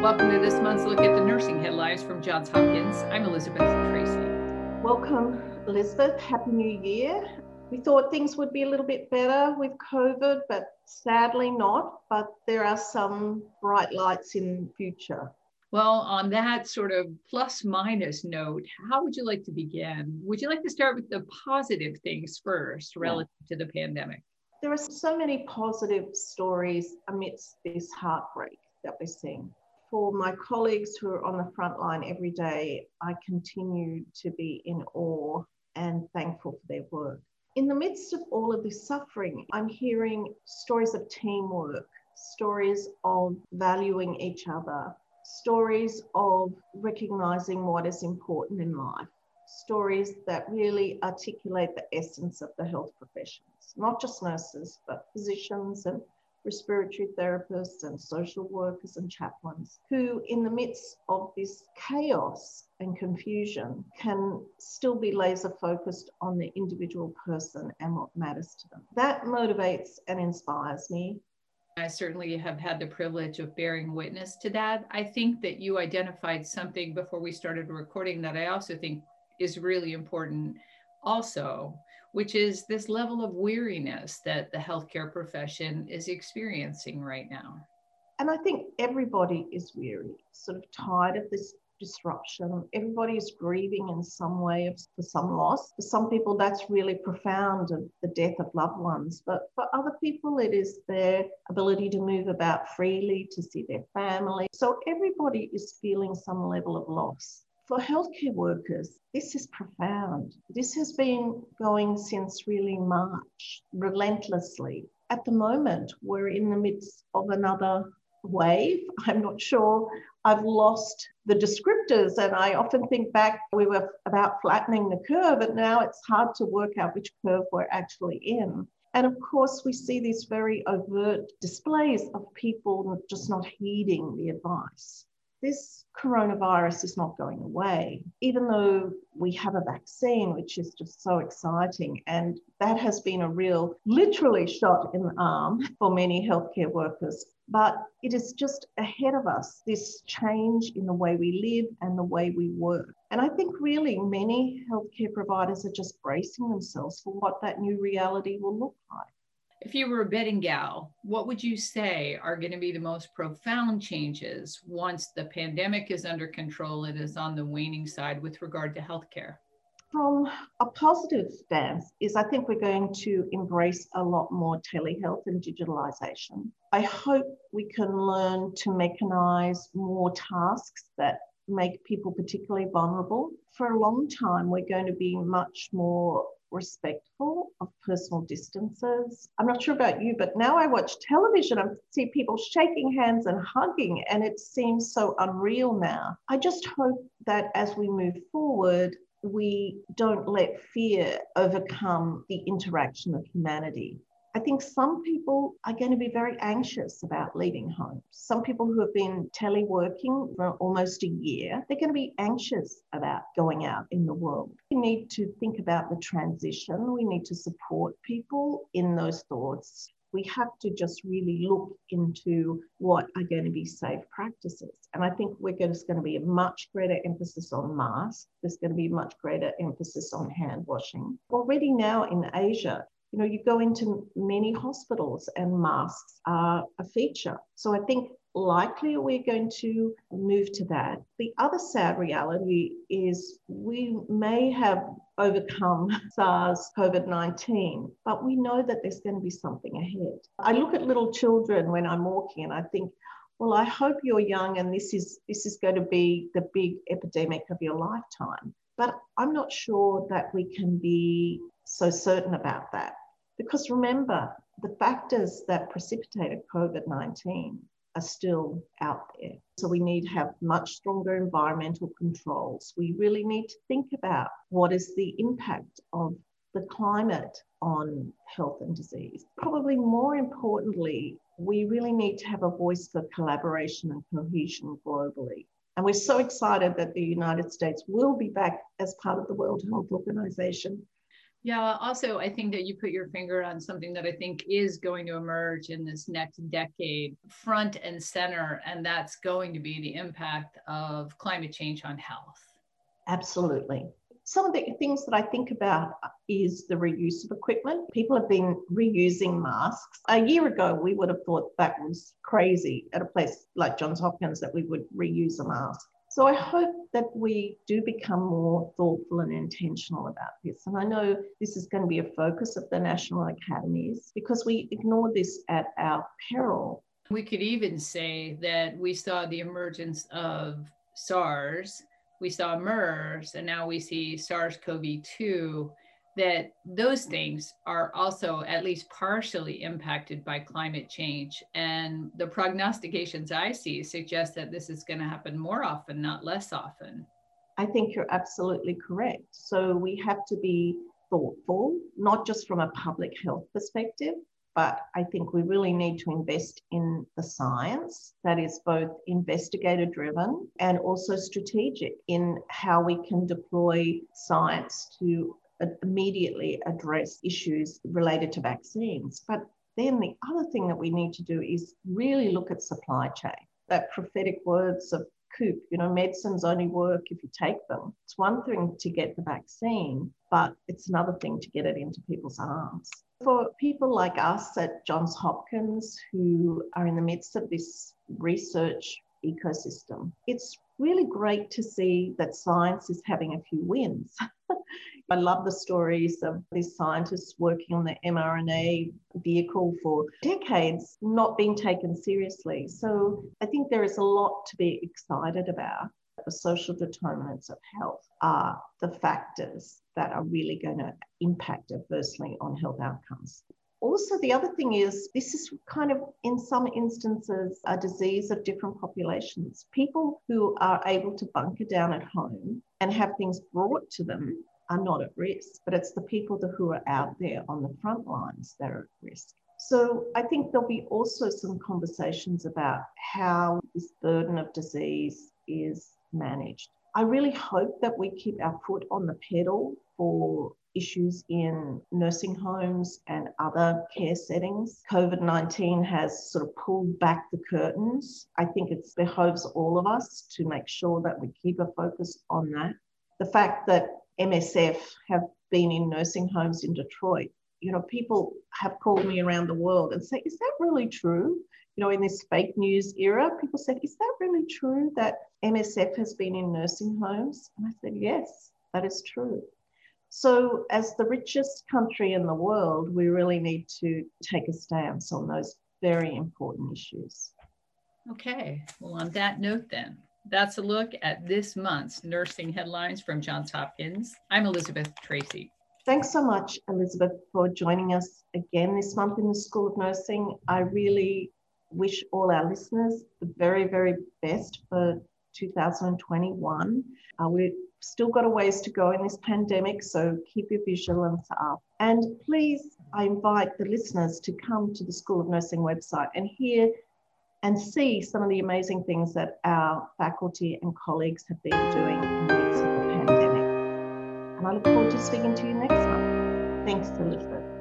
Welcome to this month's look at the nursing headlines from Johns Hopkins. I'm Elizabeth Tracey. Welcome, Elizabeth. Happy New Year. We thought things would be a little bit better with COVID, but sadly not. But there are some bright lights in future. Well, on that sort of plus minus note, how would you like to begin? Would you like to start with the positive things first relative yeah. to the pandemic? There are so many positive stories amidst this heartbreak that we're seeing for my colleagues who are on the front line every day, I continue to be in awe and thankful for their work. In the midst of all of this suffering, I'm hearing stories of teamwork, stories of valuing each other, stories of recognizing what is important in life, stories that really articulate the essence of the health professions, not just nurses, but physicians and respiratory therapists and social workers and chaplains who, in the midst of this chaos and confusion, can still be laser focused on the individual person and what matters to them. That motivates and inspires me. I certainly have had the privilege of bearing witness to that. I think that you identified something before we started recording that I also think is really important also which is this level of weariness that the healthcare profession is experiencing right now. And I think everybody is weary, sort of tired of this disruption. Everybody is grieving in some way for some loss. For some people, that's really profound of the death of loved ones. But for other people, it is their ability to move about freely, to see their family. So everybody is feeling some level of loss for healthcare workers, this is profound. This has been going since really March, relentlessly. At the moment, we're in the midst of another wave. I'm not sure. I've lost the descriptors, and I often think back, we were about flattening the curve, and now it's hard to work out which curve we're actually in. And of course, we see these very overt displays of people just not heeding the advice this coronavirus is not going away, even though we have a vaccine, which is just so exciting. And that has been a real, literally shot in the arm for many healthcare workers. But it is just ahead of us, this change in the way we live and the way we work. And I think really many healthcare providers are just bracing themselves for what that new reality will look like. If you were a betting gal, what would you say are going to be the most profound changes once the pandemic is under control and is on the waning side with regard to healthcare? From a positive stance, is I think we're going to embrace a lot more telehealth and digitalization. I hope we can learn to mechanize more tasks that make people particularly vulnerable. For a long time, we're going to be much more respectful of personal distances. I'm not sure about you, but now I watch television, I see people shaking hands and hugging, and it seems so unreal now. I just hope that as we move forward, we don't let fear overcome the interaction of humanity. I think some people are going to be very anxious about leaving home. Some people who have been teleworking for almost a year, they're going to be anxious about going out in the world. We need to think about the transition. We need to support people in those thoughts. We have to just really look into what are going to be safe practices. And I think we're going, to be a much greater emphasis on masks. There's going to be much greater emphasis on hand washing. Already now in Asia, you know, you go into many hospitals and masks are a feature. So I think likely we're going to move to that. The other sad reality is we may have overcome SARS COVID 19, but we know that there's going to be something ahead. I look at little children when I'm walking and I think, well, I hope you're young and this is this is going to be the big epidemic of your lifetime. But I'm not sure that we can be so certain about that. Because remember, the factors that precipitated COVID 19 are still out there. So we need to have much stronger environmental controls. We really need to think about what is the impact of the climate on health and disease. Probably more importantly, we really need to have a voice for collaboration and cohesion globally. And we're so excited that the United States will be back as part of the World Health Organization Yeah, also, I think that you put your finger on something that I think is going to emerge in this next decade, front and center, and that's going to be the impact of climate change on health. Absolutely. Some of the things that I think about is the reuse of equipment. People have been reusing masks. A year ago, we would have thought that was crazy at a place like Johns Hopkins that we would reuse a mask. So I hope that we do become more thoughtful and intentional about this. And I know this is going to be a focus of the national academies because we ignore this at our peril. We could even say that we saw the emergence of SARS, we saw MERS, and now we see SARS CoV 2 that those things are also at least partially impacted by climate change. And the prognostications I see suggest that this is going to happen more often, not less often. I think you're absolutely correct. So we have to be thoughtful, not just from a public health perspective, but I think we really need to invest in the science that is both investigator driven and also strategic in how we can deploy science to immediately address issues related to vaccines. But then the other thing that we need to do is really look at supply chain. That prophetic words of Koop, you know, medicines only work if you take them. It's one thing to get the vaccine, but it's another thing to get it into people's arms. For people like us at Johns Hopkins who are in the midst of this research ecosystem, it's really great to see that science is having a few wins. I love the stories of these scientists working on the mRNA vehicle for decades, not being taken seriously. So I think there is a lot to be excited about. The social determinants of health are the factors that are really going to impact adversely on health outcomes. Also, the other thing is, this is kind of, in some instances, a disease of different populations. People who are able to bunker down at home and have things brought to them are not at risk, but it's the people who are out there on the front lines that are at risk. So I think there'll be also some conversations about how this burden of disease is managed. I really hope that we keep our foot on the pedal for issues in nursing homes and other care settings. COVID 19 has sort of pulled back the curtains. I think it behoves all of us to make sure that we keep a focus on that. The fact that MSF have been in nursing homes in Detroit. You know, people have called me around the world and say, is that really true? You know, in this fake news era, people said, is that really true that MSF has been in nursing homes? And I said, yes, that is true. So, as the richest country in the world, we really need to take a stance on those very important issues. Okay. Well, on that note, then, that's a look at this month's nursing headlines from Johns Hopkins. I'm Elizabeth Tracey. Thanks so much, Elizabeth, for joining us again this month in the School of Nursing. I really wish all our listeners the very, very best for 2021. Uh, we've still got a ways to go in this pandemic, so keep your vigilance up. And please, I invite the listeners to come to the School of Nursing website and hear and see some of the amazing things that our faculty and colleagues have been doing in the midst of the pandemic. And I look forward to speaking to you next month. Thanks, Elizabeth.